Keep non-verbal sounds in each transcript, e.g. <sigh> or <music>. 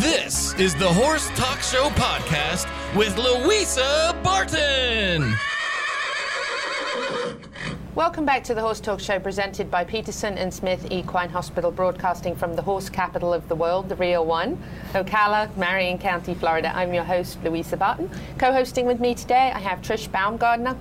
This is the Horse Talk Show podcast with Louisa Barton. Welcome back to the Horse Talk Show presented by Peterson and Smith Equine Hospital, broadcasting from the horse capital of the world, the real one, Ocala, Marion County, Florida. I'm your host, Louisa Barton. Co hosting with me today, I have Trish Baumgardner,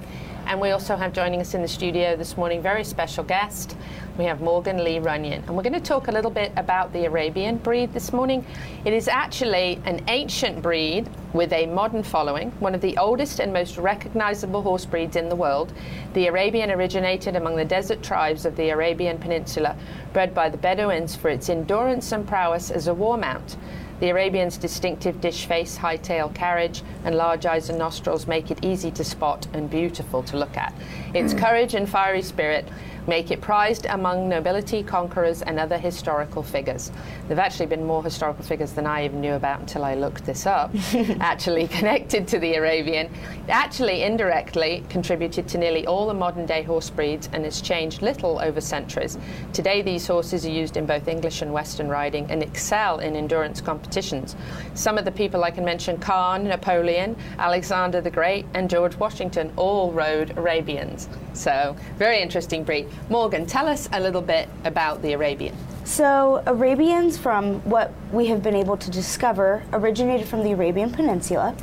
and we also have joining us in the studio this morning, very special guest. We have Morgan Leigh Runyon, and we're going to talk a little bit about the Arabian breed this morning. It is actually an ancient breed with a modern following, one of the oldest and most recognizable horse breeds in the world. The Arabian originated among the desert tribes of the Arabian Peninsula, bred by the Bedouins for its endurance and prowess as a war mount. The Arabian's distinctive dish face, high tail carriage, and large eyes and nostrils make it easy to spot and beautiful to look at. Its courage and fiery spirit make it prized among nobility, conquerors, and other historical figures. There have actually been more historical figures than I even knew about until I looked this up, <laughs> actually connected to the Arabian. Actually, indirectly contributed to nearly all the modern day horse breeds and has changed little over centuries. Today, these horses are used in both English and Western riding and excel in endurance competitions. Some of the people I can mention Khan, Napoleon, Alexander the Great, and George Washington all rode Arabians. So, very interesting breed. Morgan, tell us a little bit about the Arabian. So, Arabians, from what we have been able to discover, originated from the Arabian Peninsula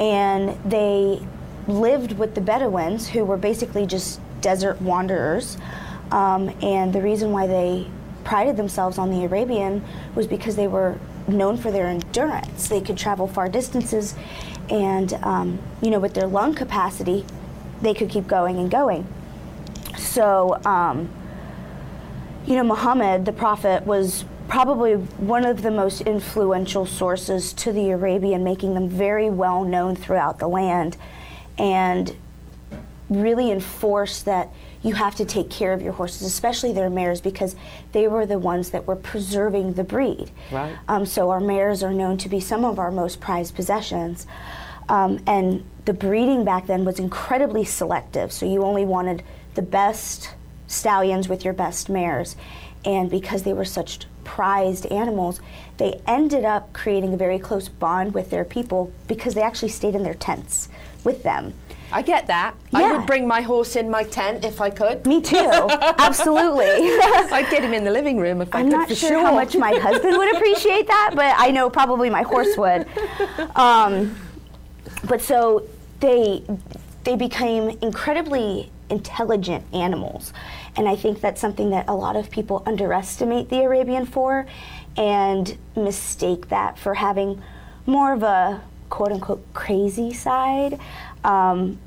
and they lived with the Bedouins, who were basically just desert wanderers. Um, and the reason why they prided themselves on the Arabian was because they were known for their endurance. They could travel far distances, and um, you know, with their lung capacity, they could keep going and going. So, um, you know, Muhammad, the prophet, was probably one of the most influential sources to the Arabian, making them very well known throughout the land, and really enforced that you have to take care of your horses, especially their mares, because they were the ones that were preserving the breed. Right. Um, so our mares are known to be some of our most prized possessions. Um, and the breeding back then was incredibly selective, so you only wanted the best stallions with your best mares. And because they were such prized animals, they ended up creating a very close bond with their people because they actually stayed in their tents with them. I get that. I would bring my horse in my tent if I could. Me too, <laughs> absolutely. <laughs> I'd get him in the living room if I I'm could not for sure, how much my husband would appreciate that, but I know probably my horse would. <laughs> Um, but so they they became incredibly intelligent animals, and I think that's something that a lot of people underestimate the Arabian for, and mistake that for having more of a quote unquote crazy side. Um,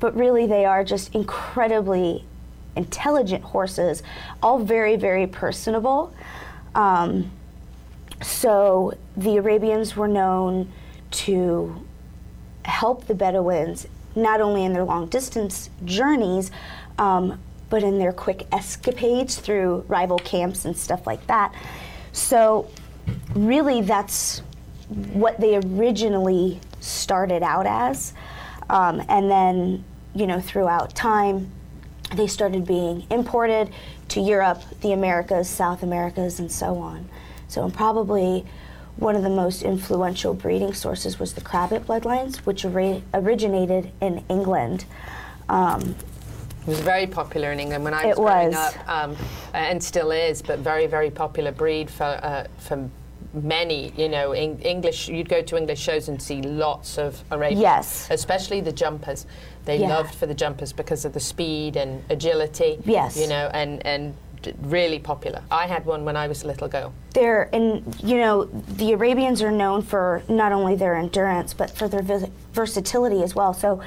but really they are just incredibly intelligent horses, all very, very personable. Um, so the Arabians were known to help the Bedouins not only in their long distance journeys, um, but in their quick escapades through rival camps and stuff like that. So, really, that's what they originally started out as. Um, and then, you know, throughout time, they started being imported to Europe, the Americas, South Americas, and so on. So, and probably one of the most influential breeding sources was the Crabbet bloodlines, which ori- originated in England. Um, It was very popular in England when I was growing was. up, um, and still is, but very, very popular breed for uh, for many. You know, in English. You'd go to English shows and see lots of Arabians. Yes. especially the jumpers. They Yeah. loved for the jumpers because of the speed and agility. Yes. you know, and and really popular. I had one when I was a little girl. they're and you know the Arabians are known for not only their endurance but for their versatility as well. So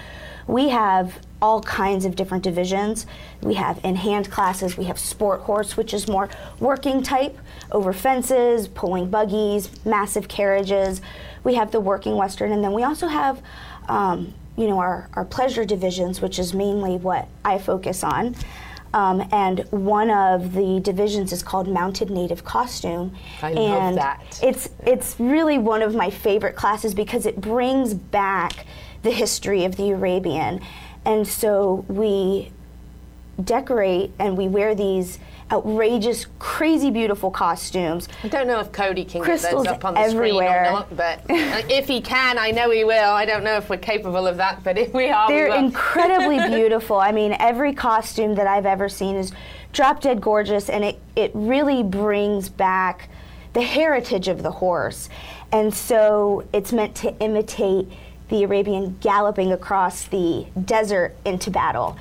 we have all kinds of different divisions. We have in hand classes. We have sport horse, which is more working type over fences, pulling buggies, massive carriages. We have the working western, and then we also have. Um, you know our, our pleasure divisions, which is mainly what I focus on. Um, and one of the divisions is called Mounted Native Costume. I love and that. It's it's really one of my favorite classes because it brings back the history of the Arabian, and so we decorate and we wear these outrageous, crazy, beautiful costumes. I don't know if Cody can Crystals get those up on the everywhere. screen or not, but uh, if he can, I know he will. I don't know if we're capable of that, but if we are, They're we incredibly <laughs> beautiful. I mean, every costume that I've ever seen is drop dead gorgeous, and it, it really brings back the heritage of the horse. And so it's meant to imitate the Arabian galloping across the desert into battle.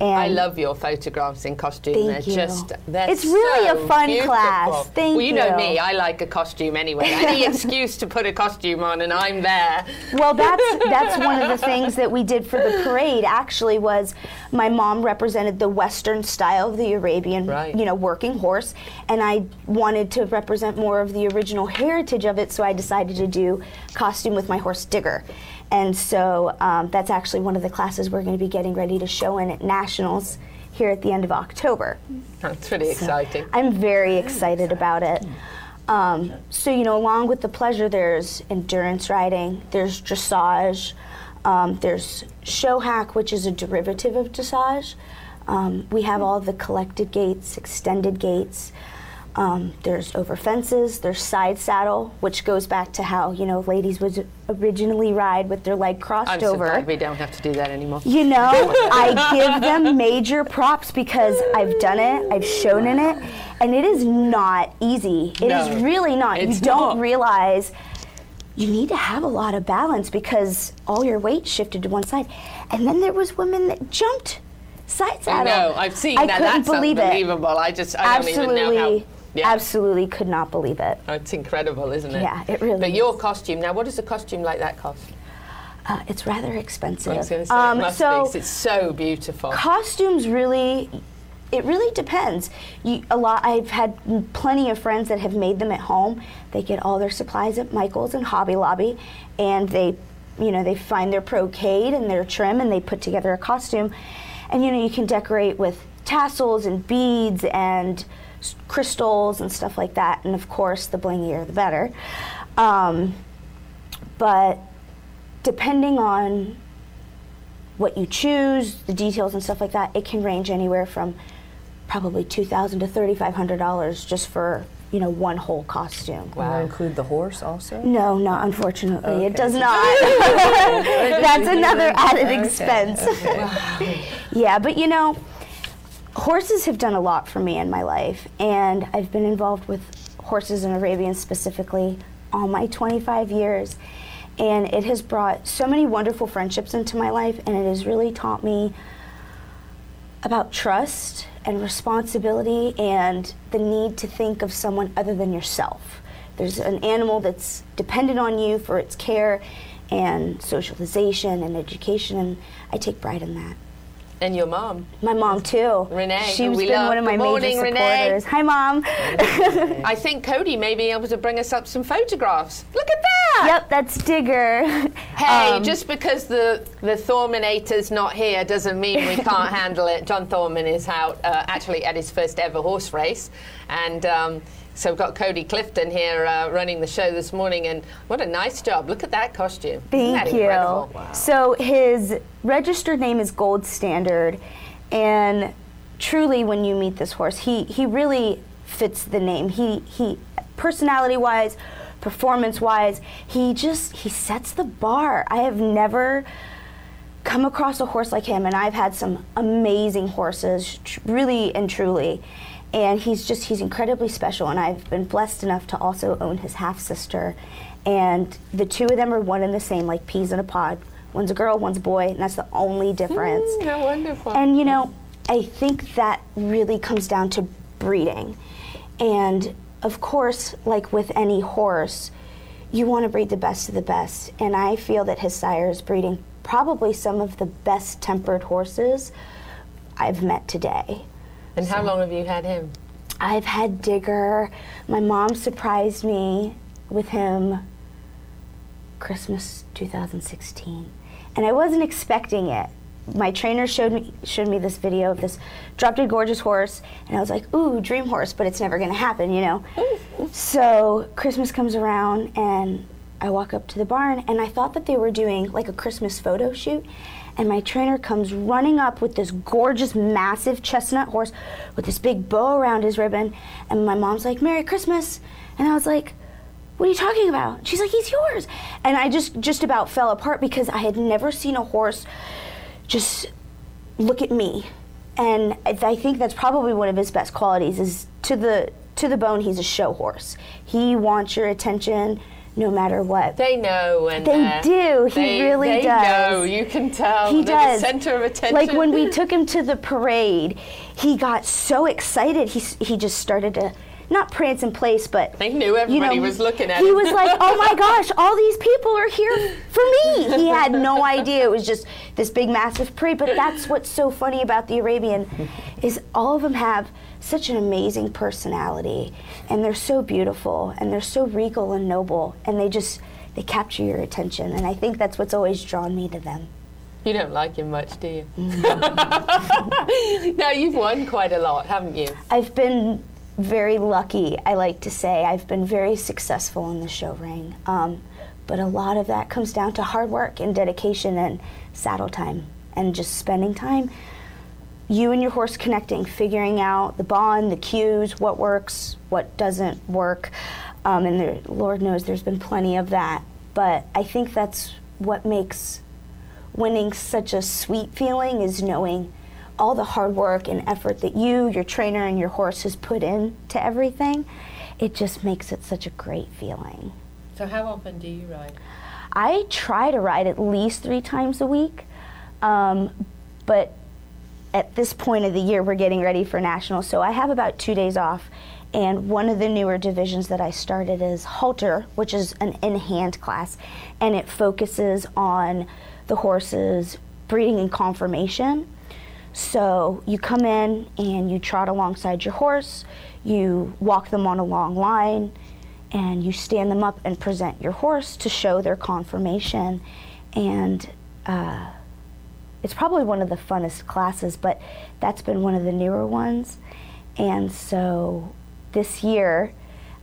And I love your photographs in costume. Thank they're you. just they're It's really so a fun beautiful. class. Thank well, you. know you. me. I like a costume anyway. Any <laughs> excuse to put a costume on, and I'm there. Well, that's <laughs> that's one of the things that we did for the parade. Actually, was my mom represented the Western style of the Arabian, Right. you know, working horse, and I wanted to represent more of the original heritage of it. So I decided to do costume with my horse Digger, and so um, that's actually one of the classes we're going to be getting ready to show in at nationals here at the end of October. That's pretty exciting. I'm very excited about it. Um, so, you know, along with the pleasure, there's endurance riding, there's dressage, um, there's show hack, which is a derivative of dressage. Um, we have all the collected gaits, extended gaits. Um, there's over fences. There's side saddle, which goes back to how you know ladies would originally ride with their leg crossed I'm so over. glad we don't have to do that anymore. You know, <laughs> I give them major props because I've done it, I've shown in it, and it is not easy. It is No, really not. you don't not. realize you need to have a lot of balance because all your weight shifted to one side. And then there was women that jumped side I saddle. know. I've seen I that. couldn't That's believe it. unbelievable. I just I Absolutely, don't even know how. Yeah. absolutely could not believe it. Oh, It's incredible, isn't it? Yeah, it really But your costume now, what does a costume like that cost? Uh, it's rather expensive. I was going to say Um, it must so be. It's so beautiful. costumes really it really depends you, a lot i've had plenty of friends that have made them at home they get all their supplies at michael's and hobby lobby and they you know they find their brocade and their trim and they put together a costume and you know you can decorate with tassels and beads and crystals and stuff like that and of course the blingier the better um, but depending on what you choose, the details and stuff like that, it can range anywhere from probably two thousand to thirty five hundred dollars just for you know one whole costume. Will that include the horse also? No, not unfortunately, it does not. <laughs> That's another added Okay, expense. <laughs> yeah, but you know, horses have done a lot for me in my life, and I've been involved with horses and Arabians specifically all my 25 years. And it has brought so many wonderful friendships into my life, and it has really taught me about trust and responsibility and the need to think of someone other than yourself. There's an animal that's dependent on you for its care and socialization and education, and I take pride in that. And your mom. My mom too. Renee, she's been love. one of my Good morning, major Renee. supporters. Hi, mom. <laughs> I think Cody may be able to bring us up some photographs. Look at that! yep, that's Digger. Hey, <laughs> Um, just because the the Thorminator's not here doesn't mean we <laughs> can't handle it. John Thorman is out uh, actually at his first ever horse race, and um, so we've got Cody Clifton here uh, running the show this morning. And what a nice job! Look at that costume. Thank that you. incredible? So his registered name is Gold Standard, and truly, when you meet this horse, he he really fits the name. He he, personality wise, performance wise, he just he sets the bar. I have never come across a horse like him, and I've had some amazing horses, tr- really and truly. And he's just, he's incredibly special, and I've been blessed enough to also own his half sister. And the two of them are one and the same, like peas in a pod. One's a girl, one's a boy, and that's the only difference. Mm, how wonderful. And you know, I think that really comes down to breeding. And of course, like with any horse, you want to breed the best of the best. And I feel that his sire is breeding probably some of the best tempered horses I've met today. And how long have you had him? I've had Digger. My mom surprised me with him Christmas 2016. And I wasn't expecting it. My trainer showed me showed me this video of this drop dead gorgeous horse and I was like, "Ooh, dream horse, but it's never going to happen, you know." so, Christmas comes around and I walk up to the barn and I thought that they were doing like a Christmas photo shoot and my trainer comes running up with this gorgeous, massive chestnut horse with this big bow around his ribbon. And my mom's like, Merry Christmas. And I was like, what are you talking about? She's like, he's yours. And I just just about fell apart because I had never seen a horse just look at me. And I think that's probably one of his best qualities is to the to the bone he's a show horse. He wants your attention no matter what. They know, and They uh, do. He they- really they does. know. You can tell. He They're does. The center of attention. Like when we took him to the parade, he got so excited. He he just started to not prance in place, but They knew everybody you know, was looking at him. He him. was like, "Oh my gosh, all these people are here for me." He had no <laughs> idea it was just this big, massive parade. But that's what's so funny about the Arabian, is all of them have such an amazing personality, and they're so beautiful, and they're so regal and noble, and they just they capture your attention. And I think that's what's always drawn me to them. You don't like him much, do you? Mm. <laughs> now you've won quite a lot, haven't you? I've been very lucky, I like to say. I've been very successful in the show ring. Um, but a lot of that comes down to hard work and dedication and saddle time and just spending time. You and your horse connecting, figuring out the bond, the cues, what works, what doesn't work. Um, and there, Lord knows there's been plenty of that. But I think that's what makes winning such a sweet feeling is knowing all the hard work and effort that you, your trainer, and your horse has put in to everything. It just makes it such a great feeling. So how often do you ride? I try to ride at least three times a week, um, but at this point of the year, we're getting ready for nationals, so I have about two days off. And one of the newer divisions that I started is halter, which is an in-hand class, and it focuses on the horses breeding and conformation. So you come in and you trot alongside your horse, you walk them on a long line, and you stand them up and present your horse to show their conformation. And uh, it's probably one of the funnest classes, but that's been one of the newer ones. And so this year,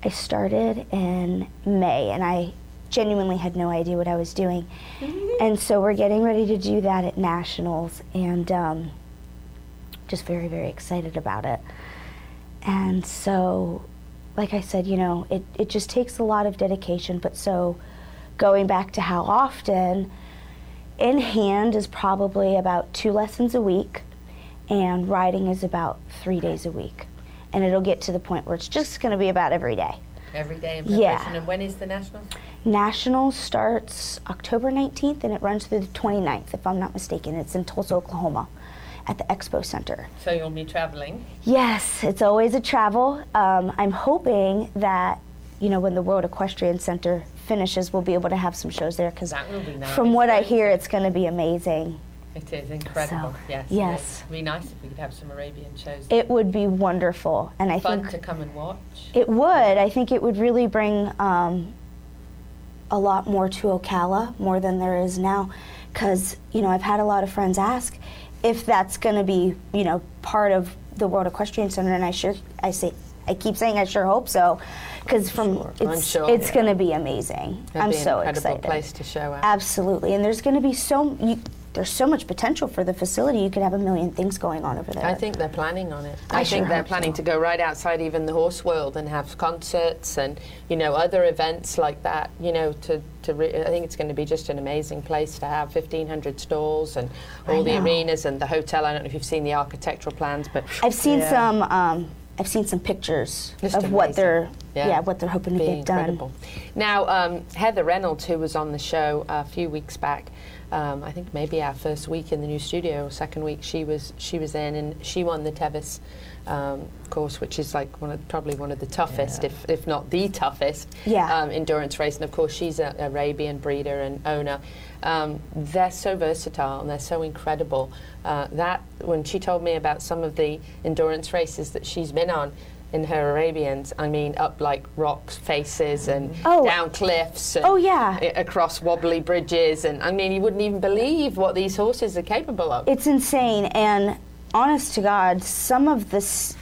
I started in May, and I genuinely had no idea what I was doing. And so we're getting ready to do that at nationals, and um, just very, very excited about it. And so, like I said, you know, it, it just takes a lot of dedication. But so, going back to how often, in hand is probably about two lessons a week, and riding is about three days a week. And it'll get to the point where it's just going to be about every day. Every day in Yeah. And when is the national? National starts October 19th and it runs through the 29th, if I'm not mistaken. It's in Tulsa, Oklahoma at the Expo Center. So you'll be traveling. Yes, it's always a travel. Um, I'm hoping that, you know, when the World Equestrian Center finishes, we'll be able to have some shows there because be nice. from what I hear, it's going to be amazing. It is incredible. So, yes. yes. It'd be nice if we could have some Arabian shows. It would be wonderful. And I Fun think to come and watch. It would. I think it would really bring um, a lot more to Ocala, more than there is now. Because, you know, I've had a lot of friends ask if that's going to be, you know, part of the World Equestrian Center, and I sure, I say, I keep saying I sure hope so, because from Sure. It's sure, it's yeah. going to be amazing. It'd I'm be an so incredible excited. place to show out. Absolutely, and there's going to be so you, there's so much potential for the facility. You could have a million things going on over there. I think they're planning on it. I I, think they're planning so. to go right outside even the horse world and have concerts and you know other events like that. You know, to to re- I think it's going to be just an amazing place to have 1,500 stalls and all the arenas and the hotel. I don't know if you've seen the architectural plans, but I've seen Yeah. some. Um, I've seen some pictures Just of what they're Yeah. yeah. what they're hoping to be get incredible. Now, um, Heather Reynolds, who was on the show a few weeks back, um, I think maybe our first week in the new studio or second week, she was she was in and she won the Tevis um, course, which is like one of probably one of the toughest, if, if not the toughest, Yeah. um, endurance race. And of course, she's an Arabian breeder and owner. Um, they're so versatile and they're so incredible. Uh, that when she told me about some of the endurance races that she's been on in her Arabians, I mean, up like rocks faces and Oh. down cliffs. And Oh, yeah. Across wobbly bridges, and I mean, you wouldn't even believe what these horses are capable of. It's insane, and honest to God, some of the s-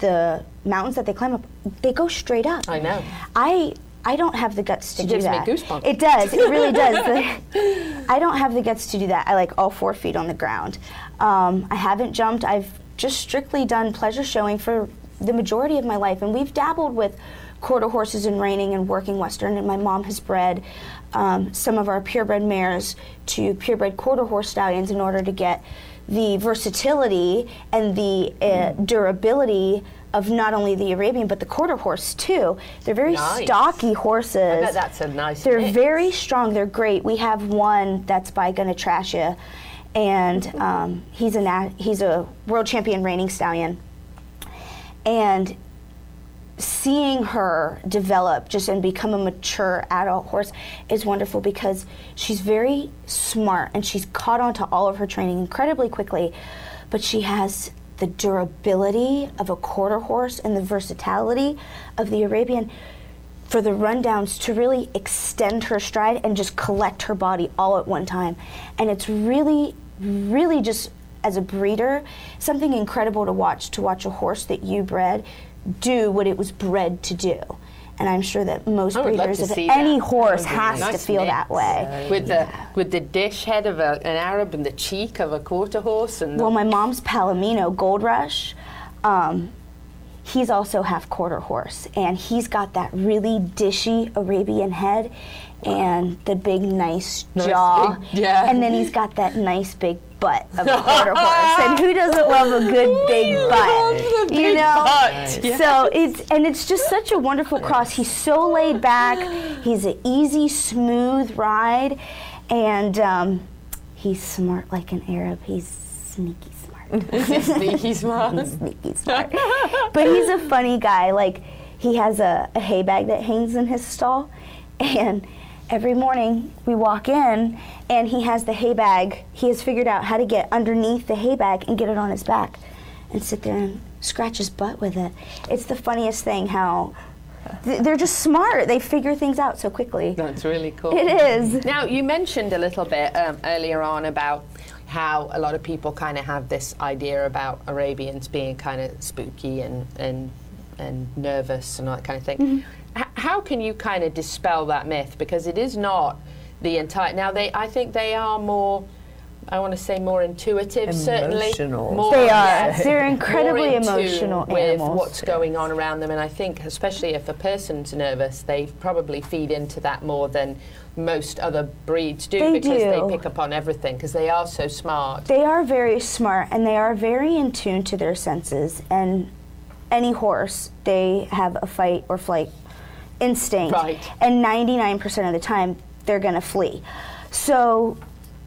the mountains that they climb up, they go straight up. I know. I I don't have the guts to It do gives me that. goosebumps. It does. It really does. <laughs> <laughs> I don't have the guts to do that. I like all four feet on the ground. Um, I haven't jumped. I've just strictly done pleasure showing for the majority of my life, and we've dabbled with quarter horses and reining and working Western. And my mom has bred um, some of our purebred mares to purebred quarter horse stallions in order to get the versatility and the uh, durability of not only the Arabian but the quarter horse too. They're very Nice. stocky horses. I bet that's a nice They're mix. very strong. They're great. We have one that's by Gunner and um, he's a he's a world champion reining stallion. And seeing her develop just and become a mature adult horse is wonderful because she's very smart and she's caught on to all of her training incredibly quickly but she has the durability of a quarter horse and the versatility of the arabian for the rundowns to really extend her stride and just collect her body all at one time. And it's really really just as a breeder something incredible to watch to watch a horse that you bred do what it was bred to do and i'm sure that most I would love breeders of any that. horse That would be has nice to feel mix. that way with the with the dish head of a, an Arab and the cheek of a quarter horse and Well, my mom's Palomino Gold Rush, um, he's also half quarter horse, and he's got that really dishy Arabian head and the big, nice, Nice jaw. big- yeah. And then he's got that nice big butt of a quarter horse. And who doesn't love a good <laughs> big butt? love the you know? butt. Yeah. So it's and it's just such a wonderful cross. He's so laid back. He's an easy, smooth ride, and um, he's smart like an Arab. He's sneaky smart. <laughs> sneaky smart. he's sneaky smart. but he's a funny guy. Like he has a, a hay bag that hangs in his stall, and every morning we walk in, and he has the hay bag. He has figured out how to get underneath the hay bag and get it on his back, and sit there and scratch his butt with it. It's the funniest thing how. th- They're just smart. They figure things out so quickly. That's really cool. It is. Now, you mentioned a little bit um, earlier on about how a lot of people kind of have this idea about Arabians being kind of spooky and, and, and nervous and all that kind of thing. H- how can you kind of dispel that myth? Because it is not the entire. Now, they, I think they are more. I want to say more intuitive, certainly. Emotional. More, They are. yeah, They're more incredibly in tune emotional with animals. what's going on around them, and I think, especially if a person's nervous, they probably feed into that more than most other breeds do They because do. they pick up on everything because they are so smart. They are very smart and they are very in tune to their senses. And any horse, they have a fight or flight instinct. Right. And 99% of the time, they're going to flee. So,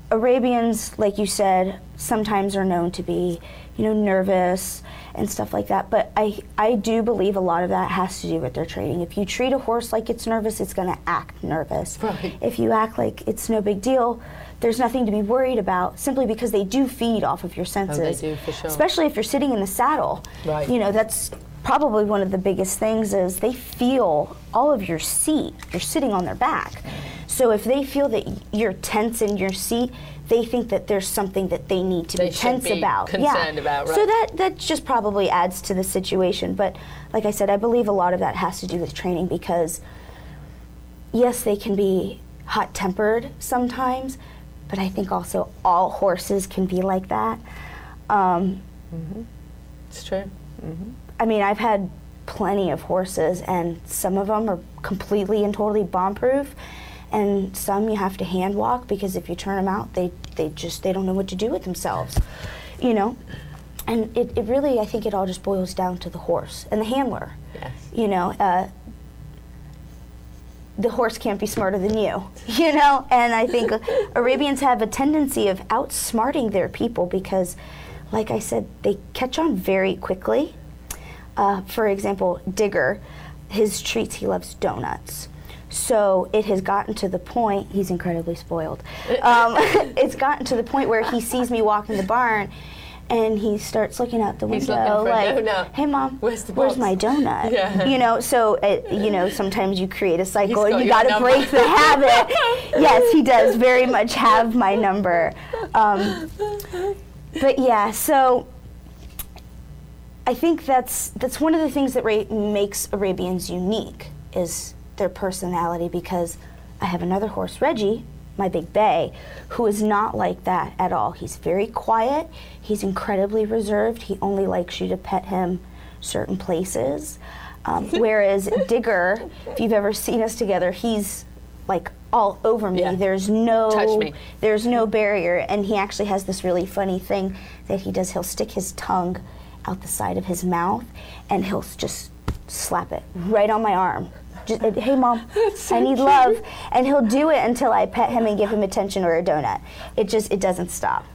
Arabians, like you said, sometimes are known to be, you know, nervous and stuff like that. But I, I do believe a lot of that has to do with their training. If you treat a horse like it's nervous, it's going to act nervous. Right. If you act like it's no big deal, there's nothing to be worried about simply because they do feed off of your oh, senses. do, for sure. Especially if you're sitting in the saddle. Right. You know, that's probably one of the biggest things is they feel all of your seat. You're sitting on their back. So if they feel that you're tense in your seat, they think that there's something that they need to They be tense be about. concerned yeah. about, So that that just probably adds to the situation. But like I said, I believe a lot of that has to do with training because yes, they can be hot tempered sometimes, but I think also all horses can be like that. Um, It's true. I mean, I've had plenty of horses, and some of them are completely and totally bomb proof, and some you have to hand walk because if you turn them out, they, they just they don't know what to do with themselves, you know. And it, it really, I think it all just boils down to the horse and the handler. Yes. You know, uh, the horse can't be smarter than you, <laughs> you know? And I think Arabians have a tendency of outsmarting their people because, like I said, they catch on very quickly. Uh, for example, Digger, his treats, he loves donuts. So it has gotten to the point, he's incredibly spoiled. Um, <laughs> <laughs> it's gotten to the point where he sees me walk in the barn and he starts looking out the window looking for a like, hey mom, Where's the where's my donut? <laughs> Yeah. You know, so it, you know, sometimes you create a cycle and you got to break the habit. yes, he does very much have my number. Um, but yeah, so I think that's that's one of the things that ra- makes Arabians unique is their personality because I have another horse, Reggie, my big bay, who is not like that at all. He's very quiet, he's incredibly reserved, he only likes you to pet him certain places. Um, <laughs> whereas Digger, if you've ever seen us together, he's like all over me. Yeah. There's no Touch me. there's no barrier and he actually has this really funny thing that he does. He'll stick his tongue out the side of his mouth and he'll just slap it right on my arm. Just, hey mom, <laughs> I need love, and he'll do it until I pet him and give him attention or a donut. It just it doesn't stop.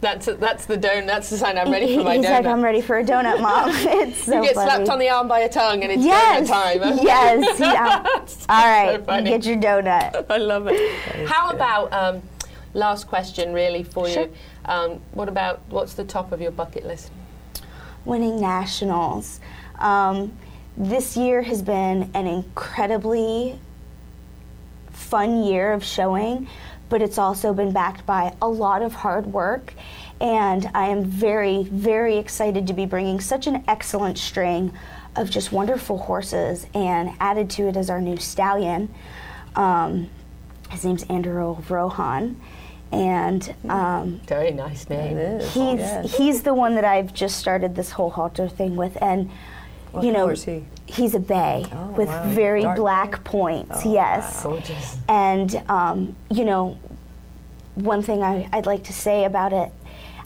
That's that's the don. That's the sign I'm ready for <laughs> my He's donut. like, I'm ready for a donut, mom. <laughs> it's so you get funny. slapped on the arm by a tongue and it's yes, donut time. huh? <laughs> yes, yeah. All right, you funny. get your donut. I love it. How about um, last question, really, for Sure. you? Um, what about what's the top of your bucket list? winning nationals. Um, this year has been an incredibly fun year of showing, but it's also been backed by a lot of hard work. And I am very, very excited to be bringing such an excellent string of just wonderful horses. And added to it is our new stallion. Um, his name's Andrew Rohan. And um, Very nice name. He's yes. he's the one that I've just started this whole halter thing with, and What you know, is he? he's a bay Oh, with wow. very Dark black points. yes, Gorgeous. and um, you know, one thing I, I'd like to say about it,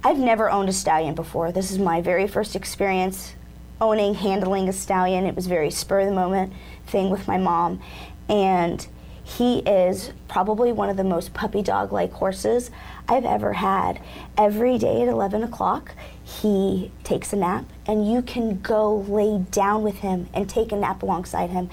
I've never owned a stallion before. This is my very first experience owning, handling a stallion. It was very spur of the moment thing with my mom, and he is probably one of the most puppy dog like horses I've ever had. Every day at 11 o'clock, he takes a nap, and you can go lay down with him and take a nap alongside him.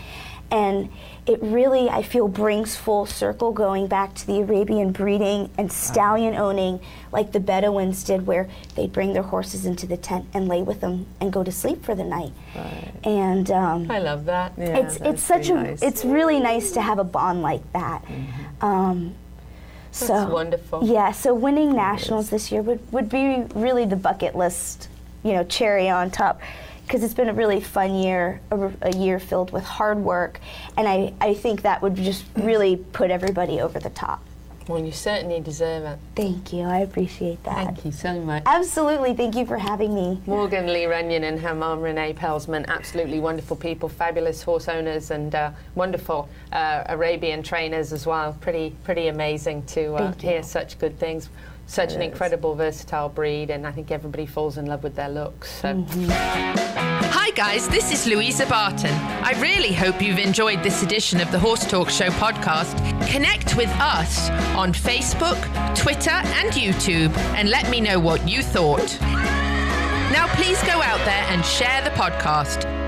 And it really, I feel, brings full circle going back to the Arabian breeding and stallion owning, like the Bedouins did, where they'd bring their horses into the tent and lay with them and go to sleep for the night. And um, I love that. Yeah, it's it's such a nice. Mm-hmm. it's really nice to have a bond like that. Um, so That's wonderful. Yeah, so winning nationals this year would, would be really the bucket list, you know, cherry on top, because it's been a really fun year, a, a year filled with hard work, and I, I think that would just really put everybody over the top. Well, you certainly deserve it. Thank you, I appreciate that. Thank you so much. Absolutely, thank you for having me. Morgan Leigh Runyon and her mom Renee Pelsman, absolutely wonderful people, fabulous horse owners, and uh, wonderful uh, Arabian trainers as well. Pretty, pretty amazing to uh, hear such good things. Such an It is. incredible, versatile breed, and I think everybody falls in love with their looks. So. Mm-hmm. Hi, guys, this is Louisa Barton. I really hope you've enjoyed this edition of the Horse Talk Show podcast. Connect with us on Facebook, Twitter, and YouTube and let me know what you thought. Now, please go out there and share the podcast.